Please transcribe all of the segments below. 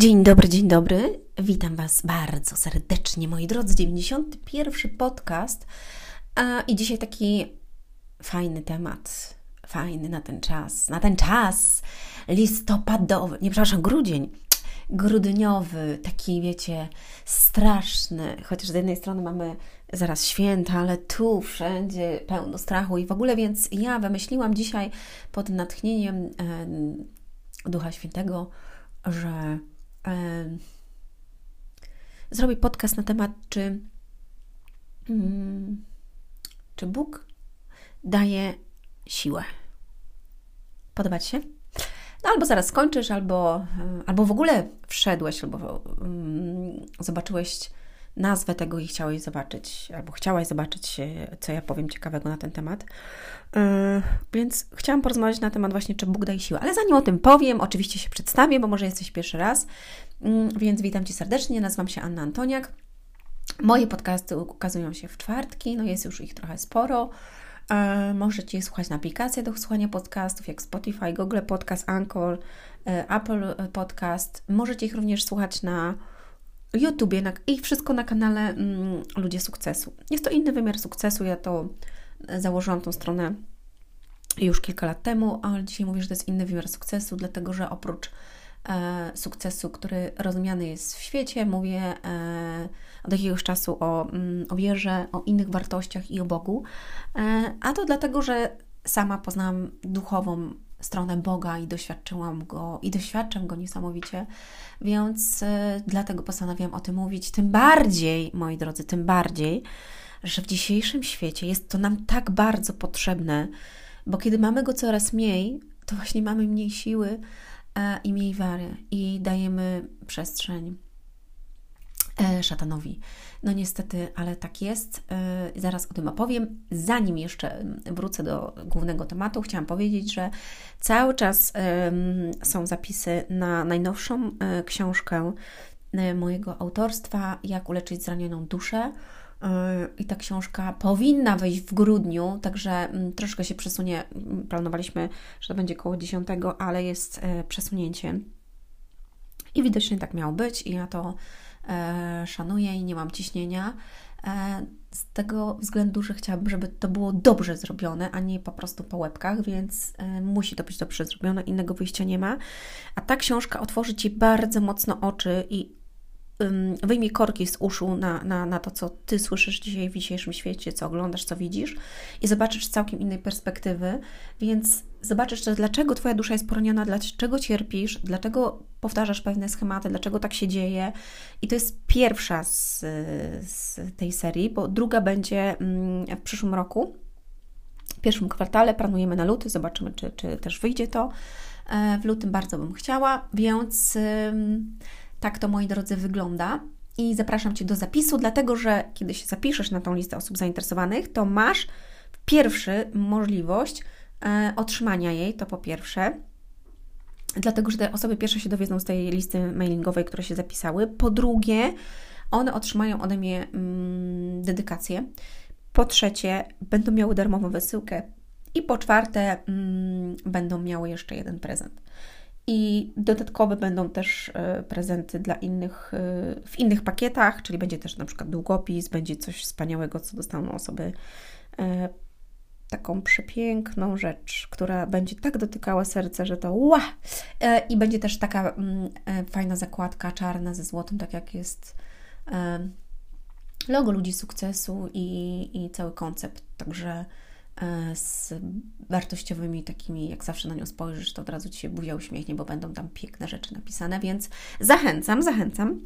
Dzień dobry, dzień dobry. Witam Was bardzo serdecznie, moi drodzy. 91 podcast. A, I dzisiaj taki fajny temat. Fajny na ten czas. Na ten czas listopadowy. Nie, przepraszam, grudzień. Grudniowy, taki wiecie, straszny. Chociaż z jednej strony mamy zaraz święta, ale tu wszędzie pełno strachu i w ogóle, więc ja wymyśliłam dzisiaj pod natchnieniem e, Ducha Świętego, że zrobię podcast na temat, czy, mm, czy Bóg daje siłę. Podoba Ci się? No albo zaraz skończysz, albo, albo w ogóle wszedłeś, albo um, zobaczyłeś nazwę tego i chciałeś zobaczyć, albo chciałaś zobaczyć, e, co ja powiem ciekawego na ten temat. Yy, więc chciałam porozmawiać na temat właśnie, czy Bóg daje siłę. Ale zanim o tym powiem, oczywiście się przedstawię, bo może jesteś pierwszy raz. Yy, więc witam Cię serdecznie, nazywam się Anna Antoniak. Moje podcasty ukazują się w czwartki, no jest już ich trochę sporo. Yy, możecie je słuchać na aplikacje do słuchania podcastów, jak Spotify, Google Podcast, Anchor, Apple Podcast. Możecie ich również słuchać na YouTubie na, i wszystko na kanale mm, Ludzie Sukcesu. Jest to inny wymiar sukcesu, ja to założyłam tą stronę już kilka lat temu, ale dzisiaj mówię, że to jest inny wymiar sukcesu, dlatego że oprócz e, sukcesu, który rozumiany jest w świecie, mówię e, od jakiegoś czasu o, mm, o wierze, o innych wartościach i o Bogu, e, a to dlatego, że sama poznałam duchową stronę Boga i doświadczyłam go i doświadczam go niesamowicie, więc y, dlatego postanowiłam o tym mówić. Tym bardziej, moi drodzy, tym bardziej, że w dzisiejszym świecie jest to nam tak bardzo potrzebne, bo kiedy mamy go coraz mniej, to właśnie mamy mniej siły e, i mniej wiary i dajemy przestrzeń szatanowi. No niestety, ale tak jest. E, zaraz o tym opowiem. Zanim jeszcze wrócę do głównego tematu, chciałam powiedzieć, że cały czas są zapisy na najnowszą książkę mojego autorstwa Jak uleczyć zranioną duszę i ta książka powinna wejść w grudniu, także mm, troszkę się przesunie. Mm, planowaliśmy, że to będzie około 10, ale jest e, przesunięcie. I widocznie tak miało być, i ja to e, szanuję i nie mam ciśnienia. E, z tego względu, że chciałabym, żeby to było dobrze zrobione, a nie po prostu po łebkach, więc musi to być dobrze zrobione, innego wyjścia nie ma. A ta książka otworzy Ci bardzo mocno oczy i wyjmij korki z uszu na, na, na to, co Ty słyszysz dzisiaj w dzisiejszym świecie, co oglądasz, co widzisz i zobaczysz z całkiem innej perspektywy, więc zobaczysz też, dlaczego Twoja dusza jest poroniona, dlaczego cierpisz, dlaczego powtarzasz pewne schematy, dlaczego tak się dzieje. I to jest pierwsza z, z tej serii, bo druga będzie w przyszłym roku. W pierwszym kwartale planujemy na luty, zobaczymy, czy, czy też wyjdzie to. E, w lutym bardzo bym chciała, więc tak to, moi drodzy, wygląda. I zapraszam Cię do zapisu, dlatego że kiedy się zapiszesz na tą listę osób zainteresowanych, to masz pierwszy możliwość e, otrzymania jej, to po pierwsze. Dlatego, że te osoby pierwsze się dowiedzą z tej listy mailingowej, które się zapisały. Po drugie, one otrzymają ode mnie mm, dedykację. Po trzecie, będą miały darmową wysyłkę. I po czwarte, mm, będą miały jeszcze jeden prezent. I dodatkowe będą też e, prezenty dla innych e, w innych pakietach, czyli będzie też na przykład długopis, będzie coś wspaniałego, co dostaną osoby. E, taką przepiękną rzecz, która będzie tak dotykała serca, że to ła! I będzie też taka mm, fajna zakładka czarna ze złotym, tak jak jest logo ludzi sukcesu i, i cały koncept. Także z wartościowymi takimi, jak zawsze na nią spojrzysz, to od razu Ci się buzia uśmiechnie, bo będą tam piękne rzeczy napisane, więc zachęcam, zachęcam.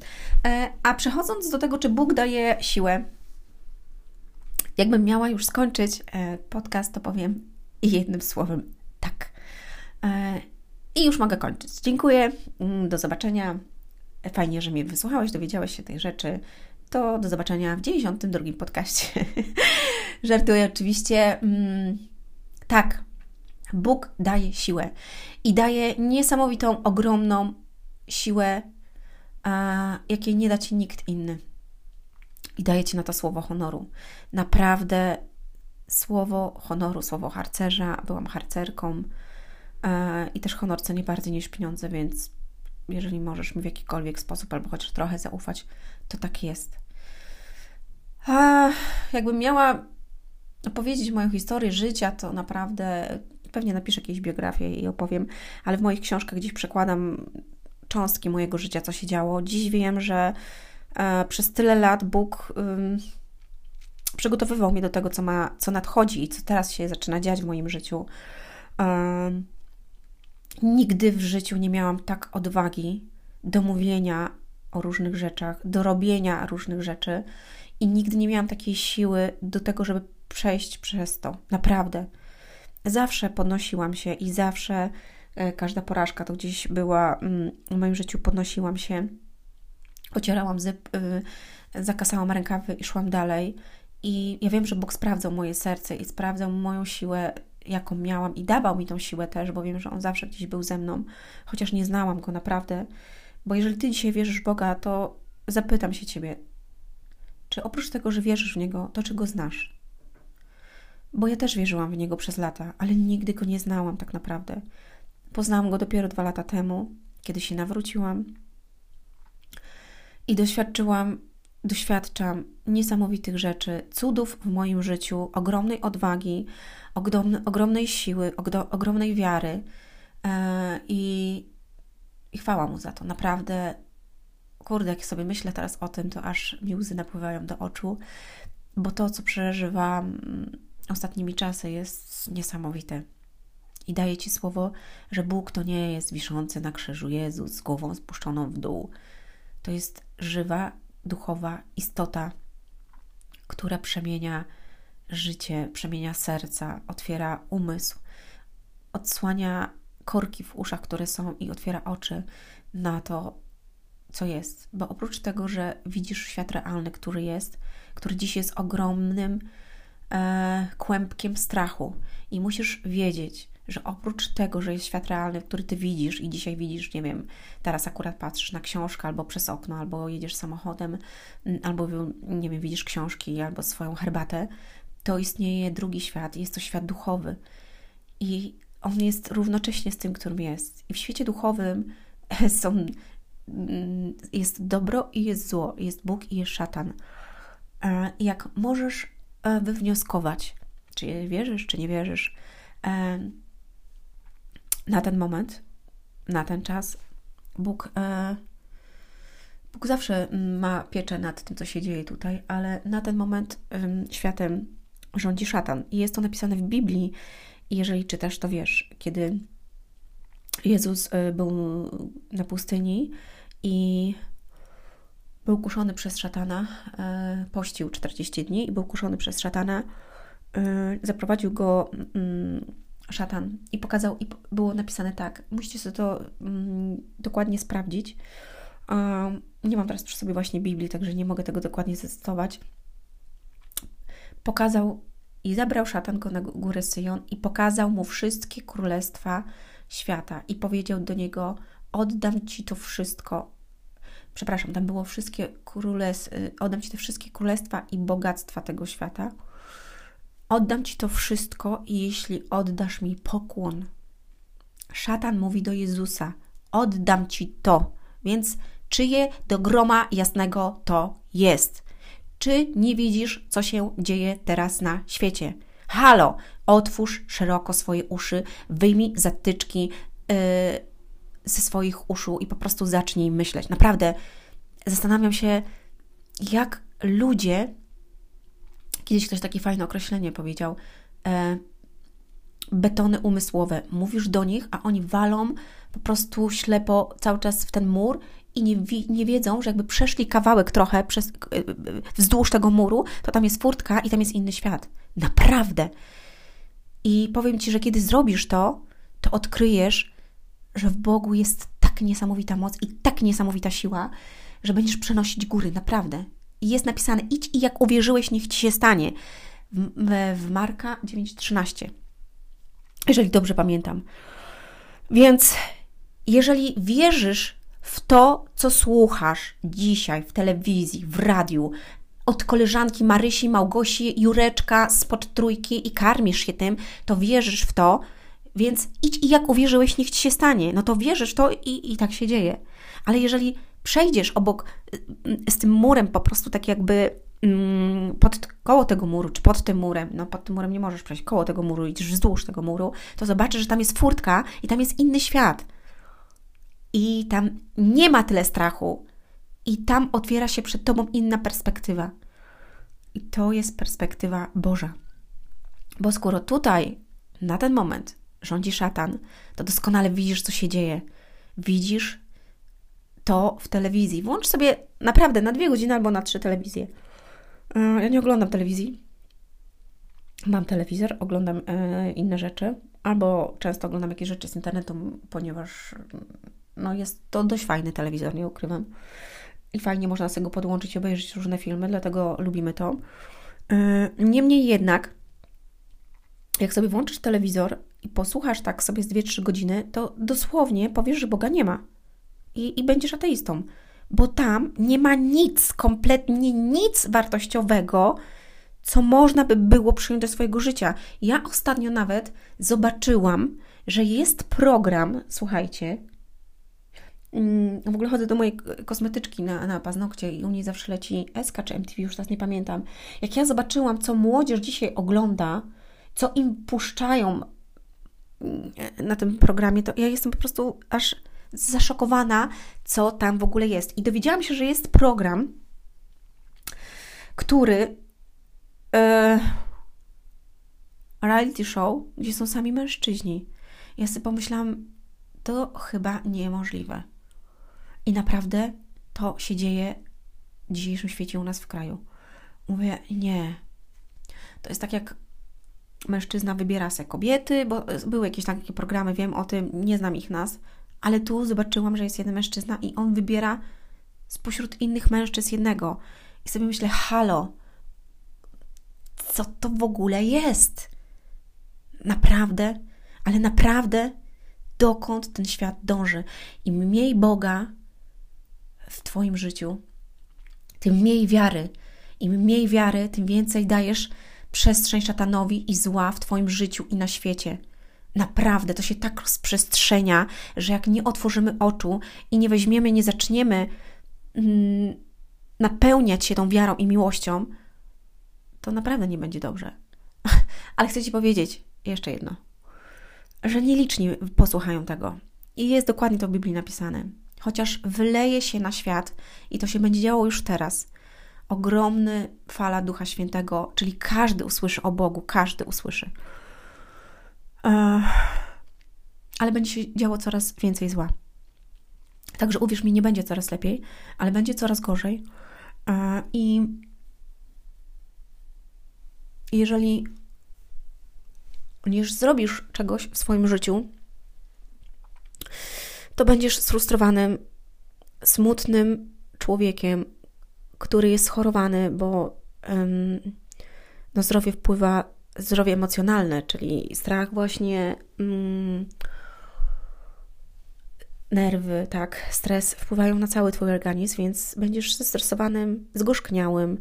E, a przechodząc do tego, czy Bóg daje siłę, jakbym miała już skończyć e, podcast, to powiem jednym słowem tak. I już mogę kończyć. Dziękuję, mm, do zobaczenia. Fajnie, że mnie wysłuchałeś, dowiedziałeś się tej rzeczy. To do zobaczenia w 92 podcaście. Żartuję oczywiście. Mm, tak, Bóg daje siłę i daje niesamowitą, ogromną siłę, jakiej nie da ci nikt inny. I daje ci na to słowo honoru. Naprawdę słowo honoru, słowo harcerza. Byłam harcerką i też honor cenię bardziej niż pieniądze, więc jeżeli możesz mi w jakikolwiek sposób albo chociaż trochę zaufać, to tak jest. A jakbym miała opowiedzieć moją historię życia, to naprawdę pewnie napiszę jakieś biografię i opowiem, ale w moich książkach gdzieś przekładam cząstki mojego życia, co się działo. Dziś wiem, że e, przez tyle lat Bóg przygotowywał mnie do tego, co, ma, co nadchodzi i co teraz się zaczyna dziać w moim życiu. Nigdy w życiu nie miałam tak odwagi do mówienia o różnych rzeczach, do robienia różnych rzeczy i nigdy nie miałam takiej siły do tego, żeby przejść przez to. Naprawdę. Zawsze podnosiłam się i zawsze e, każda porażka to gdzieś była mm, w moim życiu, podnosiłam się, ocierałam zyp, y, zakasałam rękawy i szłam dalej. I ja wiem, że Bóg sprawdzał moje serce i sprawdzał moją siłę, jaką miałam, i dawał mi tą siłę też, bo wiem, że On zawsze gdzieś był ze mną, chociaż nie znałam Go naprawdę. Bo jeżeli Ty dzisiaj wierzysz Boga, to zapytam się Ciebie, czy oprócz tego, że wierzysz w Niego, to czy Go znasz? Bo ja też wierzyłam w Niego przez lata, ale nigdy Go nie znałam tak naprawdę. Poznałam Go dopiero dwa lata temu, kiedy się nawróciłam i doświadczyłam doświadczam niesamowitych rzeczy, cudów w moim życiu, ogromnej odwagi, ogromnej siły, ogromnej wiary e, i, i chwała Mu za to. Naprawdę, kurde, jak sobie myślę teraz o tym, to aż mi łzy napływają do oczu, bo to, co przeżywam mm, ostatnimi czasy, jest niesamowite. I daję Ci słowo, że Bóg to nie jest wiszący na krzyżu Jezus z głową spuszczoną w dół. To jest żywa duchowa istota, która przemienia życie, przemienia serca, otwiera umysł, odsłania korki w uszach, które są i otwiera oczy na to, co jest. Bo oprócz tego, że widzisz świat realny, który jest, który dziś jest ogromnym e, kłębkiem strachu i musisz wiedzieć, że oprócz tego, że jest świat realny, który ty widzisz i dzisiaj widzisz, nie wiem, teraz akurat patrzysz na książkę albo przez okno, albo jedziesz samochodem, mm, albo nie wiem, widzisz książki albo swoją herbatę, to istnieje drugi świat, jest to świat duchowy. I on jest równocześnie z tym, którym jest. I w świecie duchowym są, mm, jest dobro i jest zło, jest Bóg i jest szatan. Jak możesz e, wywnioskować, czy wierzysz, czy nie wierzysz, na ten moment, na ten czas, Bóg, e, Bóg zawsze ma pieczę nad tym, co się dzieje tutaj, ale na ten moment światem rządzi szatan. I jest to napisane w Biblii. I jeżeli czytasz, to wiesz, kiedy Jezus e, był na pustyni i był kuszony przez szatana, e, pościł 40 dni i był kuszony przez szatana, e, zaprowadził go mm, szatan i pokazał, i było napisane tak. Musicie sobie to mm, dokładnie sprawdzić. Um, nie mam teraz przy sobie właśnie Biblii, także nie mogę tego dokładnie zacytować. Pokazał i zabrał szatan go na górę Syjon i pokazał mu wszystkie królestwa świata i powiedział do niego: Oddam ci to wszystko. Przepraszam, tam było wszystkie królestwa, y, oddam ci te wszystkie królestwa i bogactwa tego świata Oddam ci to wszystko, jeśli oddasz mi pokłon. Szatan mówi do Jezusa: Oddam ci to. Więc czyje do groma jasnego to jest? Czy nie widzisz, co się dzieje teraz na świecie? Halo, otwórz szeroko swoje uszy, wyjmij zatyczki yy, ze swoich uszu i po prostu zacznij myśleć. Naprawdę zastanawiam się, jak ludzie Kiedyś ktoś takie fajne określenie powiedział. E, betony umysłowe. Mówisz do nich, a oni walą po prostu ślepo cały czas w ten mur i nie, nie wiedzą, że jakby przeszli kawałek trochę przez, e, wzdłuż tego muru, to tam jest furtka i tam jest inny świat. Naprawdę. I powiem Ci, że kiedy zrobisz to, to odkryjesz, że w Bogu jest tak niesamowita moc i tak niesamowita siła, że będziesz przenosić góry, naprawdę jest napisane: idź i jak uwierzyłeś, niech ci się stanie. W, w Marka 9:13. Jeżeli dobrze pamiętam. Więc jeżeli wierzysz w to, co słuchasz dzisiaj w telewizji, w radiu, od koleżanki Marysi, Małgosi, Jureczka spod trójki i karmisz się tym, to wierzysz w to, więc idź i jak uwierzyłeś, niech ci się stanie. No to wierzysz w to i, i tak się dzieje. Ale jeżeli przejdziesz obok y, z tym murem, po prostu tak jakby mm, pod koło tego muru, czy pod tym murem, no pod tym murem nie możesz przejść, koło tego muru, idziesz wzdłuż tego muru, to zobaczysz, że tam jest furtka i tam jest inny świat. I tam nie ma tyle strachu. I tam otwiera się przed tobą inna perspektywa. I to jest perspektywa Boża. Bo skoro tutaj, na ten moment, rządzi szatan, to doskonale widzisz, co się dzieje. Widzisz to w telewizji. Włącz sobie naprawdę na dwie godziny albo na trzy telewizję. E, ja nie oglądam telewizji. Mam telewizor, oglądam e, inne rzeczy, albo często oglądam jakieś rzeczy z internetu, ponieważ no jest to dość fajny telewizor, nie ukrywam. I fajnie można sobie go podłączyć i obejrzeć różne filmy, dlatego lubimy to. E, niemniej jednak, jak sobie włączysz telewizor i posłuchasz tak sobie z 2-3 godziny, to dosłownie powiesz, że Boga nie ma. I, I będziesz ateistą. Bo tam nie ma nic, kompletnie nic wartościowego, co można by było przyjąć do swojego życia. Ja ostatnio nawet zobaczyłam, że jest program, słuchajcie, mm, w ogóle chodzę do mojej kosmetyczki na, na paznokcie i u niej zawsze leci SK czy MTV, już teraz nie pamiętam. Jak ja zobaczyłam, co młodzież dzisiaj ogląda, co im puszczają mm, na tym programie, to ja jestem po prostu aż zaszokowana, co tam w ogóle jest. I dowiedziałam się, że jest program, który e, reality show, gdzie są sami mężczyźni. Ja sobie pomyślałam, to chyba niemożliwe. I naprawdę to się dzieje w dzisiejszym świecie u nas w kraju. Mówię, nie. To jest tak jak mężczyzna wybiera se kobiety, bo były jakieś takie programy, wiem o tym, nie znam ich nas, ale tu zobaczyłam, że jest jeden mężczyzna i on wybiera spośród innych mężczyzn jednego. I sobie myślę, halo, co to w ogóle jest? Naprawdę, ale naprawdę, dokąd ten świat dąży? Im mniej Boga w Twoim życiu, tym mniej wiary. Im mniej wiary, tym więcej dajesz przestrzeń szatanowi i zła w Twoim życiu i na świecie. Naprawdę to się tak rozprzestrzenia, że jak nie otworzymy oczu i nie weźmiemy, nie zaczniemy mm, napełniać się tą wiarą i miłością, to naprawdę nie będzie dobrze. Ale chcę Ci powiedzieć jeszcze jedno, że nieliczni posłuchają tego. I jest dokładnie to w Biblii napisane. Chociaż wyleje się na świat i to się będzie działo już teraz, ogromny fala Ducha Świętego, czyli każdy usłyszy o Bogu, każdy usłyszy ale będzie się działo coraz więcej zła. Także uwierz mi, nie będzie coraz lepiej, ale będzie coraz gorzej. I jeżeli nie zrobisz czegoś w swoim życiu, to będziesz sfrustrowanym, smutnym człowiekiem, który jest schorowany, bo um, zdrowie wpływa zdrowie emocjonalne, czyli strach właśnie, mm, nerwy, tak, stres wpływają na cały Twój organizm, więc będziesz zestresowanym, zgorzkniałym,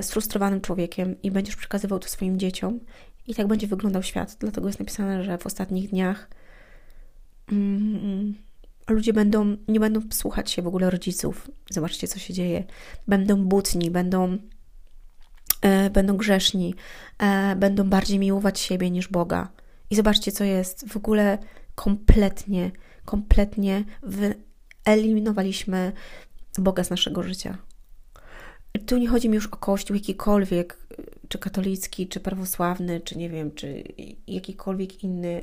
sfrustrowanym człowiekiem i będziesz przekazywał to swoim dzieciom i tak będzie wyglądał świat. Dlatego jest napisane, że w ostatnich dniach mm, ludzie będą, nie będą słuchać się w ogóle rodziców. Zobaczcie, co się dzieje. Będą butni, będą E, będą grzeszni, e, będą bardziej miłować siebie niż Boga. I zobaczcie, co jest. W ogóle kompletnie, kompletnie wyeliminowaliśmy Boga z naszego życia. Tu nie chodzi mi już o kościół jakikolwiek, czy katolicki, czy prawosławny, czy nie wiem, czy jakikolwiek inny.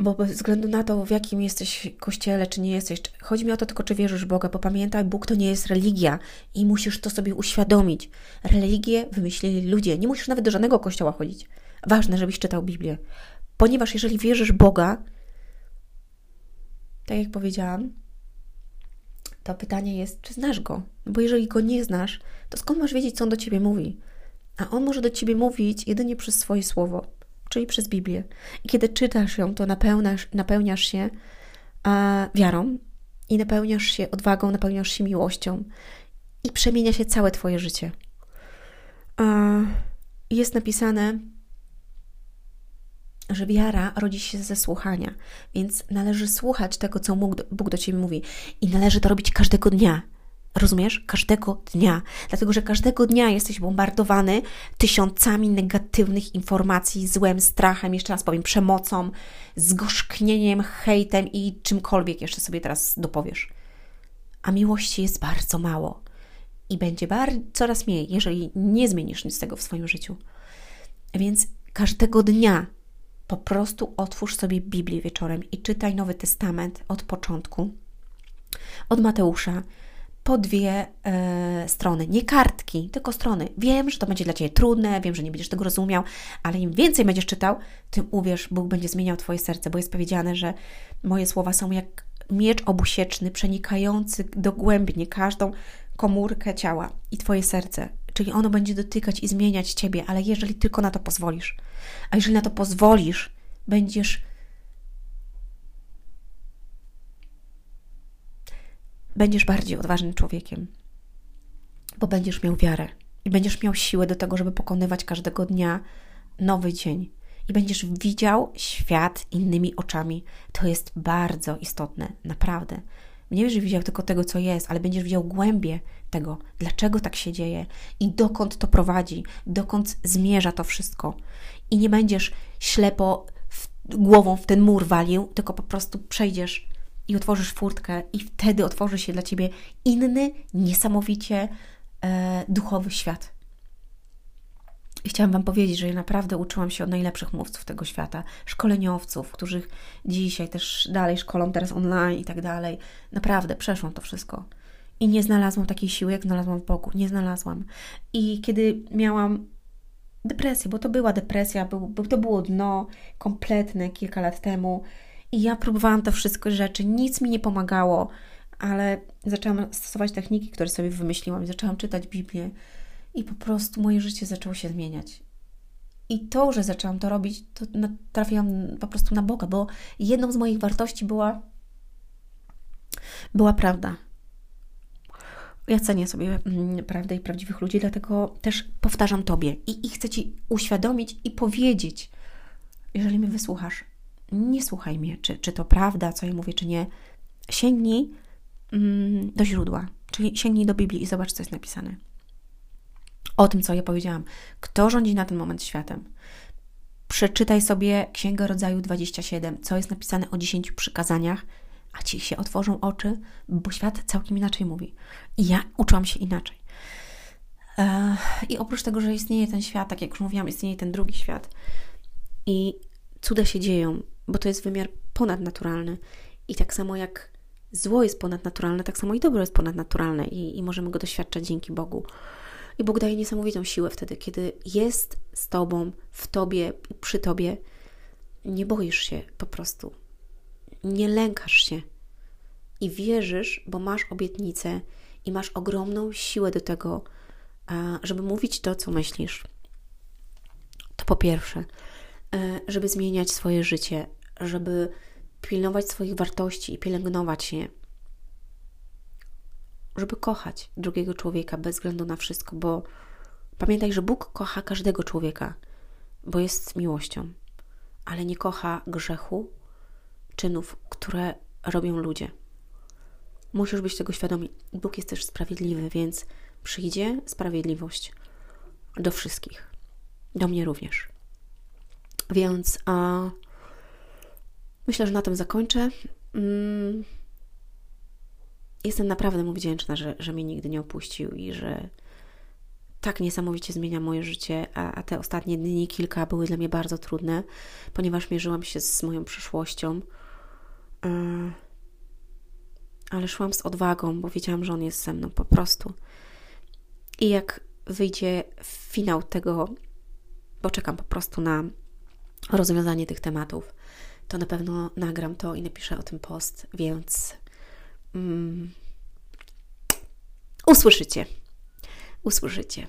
Bo bez względu na to, w jakim jesteś kościele, czy nie jesteś, chodzi mi o to tylko, czy wierzysz w Boga, bo pamiętaj, Bóg to nie jest religia i musisz to sobie uświadomić. Religię wymyślili ludzie, nie musisz nawet do żadnego kościoła chodzić. Ważne, żebyś czytał Biblię, ponieważ jeżeli wierzysz w Boga, tak jak powiedziałam, to pytanie jest, czy znasz Go? No bo jeżeli Go nie znasz, to skąd masz wiedzieć, co On do Ciebie mówi? A On może do Ciebie mówić jedynie przez swoje słowo czyli przez Biblię. I kiedy czytasz ją, to napełniasz, się a, wiarą i napełniasz się odwagą, napełniasz się miłością i przemienia się całe Twoje życie. A, jest napisane, że wiara rodzi się ze słuchania, więc należy słuchać tego, co Bóg do Ciebie mówi i należy to robić każdego dnia. Rozumiesz? Każdego dnia. Dlatego, że każdego dnia jesteś bombardowany tysiącami negatywnych informacji, złem, strachem, jeszcze raz powiem, przemocą, zgorzknieniem, hejtem i czymkolwiek jeszcze sobie teraz dopowiesz. A miłości jest bardzo mało i będzie coraz mniej, jeżeli nie zmienisz nic z tego w swoim życiu. Więc każdego dnia po prostu otwórz sobie Biblię wieczorem i czytaj Nowy Testament od początku, od Mateusza, po dwie e, strony, nie kartki, tylko strony. Wiem, że to będzie dla Ciebie trudne, wiem, że nie będziesz tego rozumiał, ale im więcej będziesz czytał, tym uwierz, Bóg będzie zmieniał Twoje serce, bo jest powiedziane, że moje słowa są jak miecz obusieczny, przenikający dogłębnie każdą komórkę ciała i Twoje serce. Czyli ono będzie dotykać i zmieniać Ciebie, ale jeżeli tylko na to pozwolisz. A jeżeli na to pozwolisz, będziesz będziesz bardziej odważnym człowiekiem, bo będziesz miał wiarę i będziesz miał siłę do tego, żeby pokonywać każdego dnia nowy dzień i będziesz widział świat innymi oczami. To jest bardzo istotne, naprawdę. Nie będziesz widział tylko tego, co jest, ale będziesz widział głębie tego, dlaczego tak się dzieje i dokąd to prowadzi, dokąd zmierza to wszystko. I nie będziesz ślepo w, głową w ten mur walił, tylko po prostu przejdziesz i otworzysz furtkę, i wtedy otworzy się dla ciebie inny, niesamowicie e, duchowy świat. I chciałam Wam powiedzieć, że ja naprawdę uczyłam się od najlepszych mówców tego świata, szkoleniowców, których dzisiaj też dalej szkolą, teraz online i tak dalej. Naprawdę przeszłam to wszystko. I nie znalazłam takiej siły, jak znalazłam w Bogu. Nie znalazłam. I kiedy miałam depresję, bo to była depresja, był, to było dno kompletne kilka lat temu, i ja próbowałam to wszystko rzeczy, nic mi nie pomagało, ale zaczęłam stosować techniki, które sobie wymyśliłam, zaczęłam czytać Biblię i po prostu moje życie zaczęło się zmieniać. I to, że zaczęłam to robić, to trafiłam po prostu na Boga, bo jedną z moich wartości była, była prawda. Ja cenię sobie mm, prawdę i prawdziwych ludzi, dlatego też powtarzam Tobie i, i chcę Ci uświadomić i powiedzieć, jeżeli mnie wysłuchasz, nie słuchaj mnie, czy, czy to prawda, co ja mówię, czy nie. Sięgnij mm, do źródła, czyli sięgnij do Biblii i zobacz, co jest napisane. O tym, co ja powiedziałam. Kto rządzi na ten moment światem? Przeczytaj sobie Księgę Rodzaju 27, co jest napisane o 10 przykazaniach, a ci się otworzą oczy, bo świat całkiem inaczej mówi. I ja uczyłam się inaczej. I oprócz tego, że istnieje ten świat, tak jak już mówiłam, istnieje ten drugi świat i cuda się dzieją, bo to jest wymiar ponadnaturalny. I tak samo jak zło jest ponadnaturalne, tak samo i dobro jest ponadnaturalne i, i możemy go doświadczać dzięki Bogu. I Bóg daje niesamowitą siłę wtedy, kiedy jest z Tobą, w Tobie, przy Tobie. Nie boisz się po prostu. Nie lękasz się. I wierzysz, bo masz obietnicę i masz ogromną siłę do tego, żeby mówić to, co myślisz. To po pierwsze. E, żeby zmieniać swoje życie, żeby pilnować swoich wartości i pielęgnować je, żeby kochać drugiego człowieka bez względu na wszystko, bo pamiętaj, że Bóg kocha każdego człowieka, bo jest miłością, ale nie kocha grzechu, czynów, które robią ludzie. Musisz być tego świadomi. Bóg jest też sprawiedliwy, więc przyjdzie sprawiedliwość do wszystkich. Do mnie również. Więc a, myślę, że na tym zakończę. Mm, jestem naprawdę mu wdzięczna, że, że mnie nigdy nie opuścił i że tak niesamowicie zmienia moje życie, a, a te ostatnie dni, kilka, były dla mnie bardzo trudne, ponieważ mierzyłam się z moją przyszłością. Ale szłam z odwagą, bo wiedziałam, że on jest ze mną po prostu. I jak wyjdzie finał tego, bo czekam po prostu na rozwiązanie tych tematów, to na pewno nagram to i napiszę o tym post, więc mm, usłyszycie. Usłyszycie.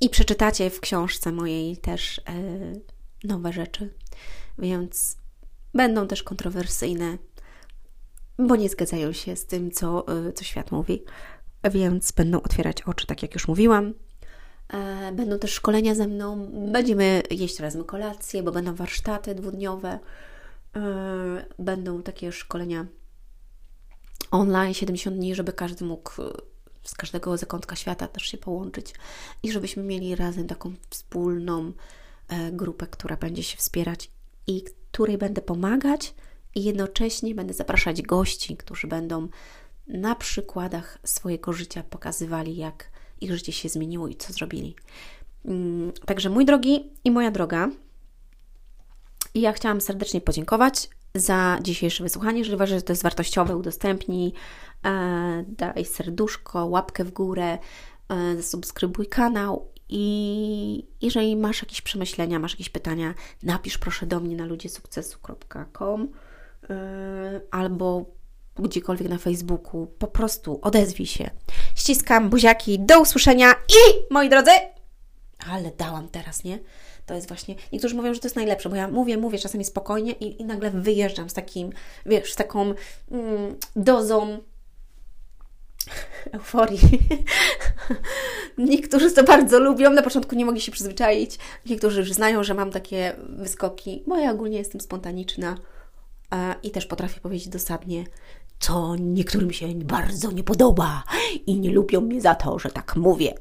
I przeczytacie w książce mojej też e, nowe rzeczy, więc będą też kontrowersyjne, bo nie zgadzają się z tym, co, e, co świat mówi, więc będą otwierać oczy, tak jak już mówiłam. E, będą też szkolenia ze mną, będziemy jeść razem kolację, bo będą warsztaty dwudniowe, e, będą takie szkolenia online 70 dni, żeby każdy mógł z każdego zakątka świata też się połączyć i żebyśmy mieli razem taką wspólną e, grupę, która będzie się wspierać i której będę pomagać i jednocześnie będę zapraszać gości, którzy będą na przykładach swojego życia pokazywali, jak ich życie się zmieniło i co zrobili. Mm, także mój drogi i moja droga, ja chciałam serdecznie podziękować za dzisiejsze wysłuchanie. Jeżeli uważasz, że to jest wartościowe, udostępnij, e, daj serduszko, łapkę w górę, e, subskrybuj kanał i jeżeli masz jakieś przemyślenia, masz jakieś pytania, napisz proszę do mnie na ludziesukcesu.com e, albo gdziekolwiek na Facebooku. Po prostu odezwij się. Ściskam buziaki, do usłyszenia i moi drodzy, ale dałam teraz, nie? To jest właśnie, niektórzy mówią, że to jest najlepsze, bo ja mówię, mówię czasami spokojnie i, i nagle wyjeżdżam z takim, wiesz, z taką mm, dozą euforii. Niektórzy to bardzo lubią, na początku nie mogli się przyzwyczaić, niektórzy już znają, że mam takie wyskoki, bo ja ogólnie jestem spontaniczna i też potrafię powiedzieć dosadnie, co niektórym się bardzo nie podoba i nie lubią mnie za to, że tak mówię.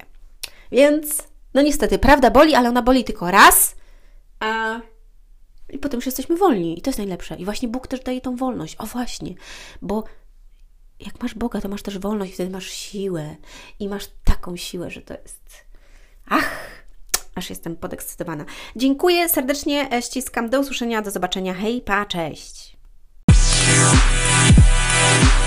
Więc, no niestety, prawda boli, ale ona boli tylko raz, a i potem już jesteśmy wolni i to jest najlepsze. I właśnie Bóg też daje tą wolność. O właśnie, bo jak masz Boga, to masz też wolność, wtedy masz siłę i masz taką siłę, że to jest. Ach, aż jestem podekscytowana. Dziękuję serdecznie, ściskam. Do usłyszenia, do zobaczenia. Hej, pa, cześć. Peace.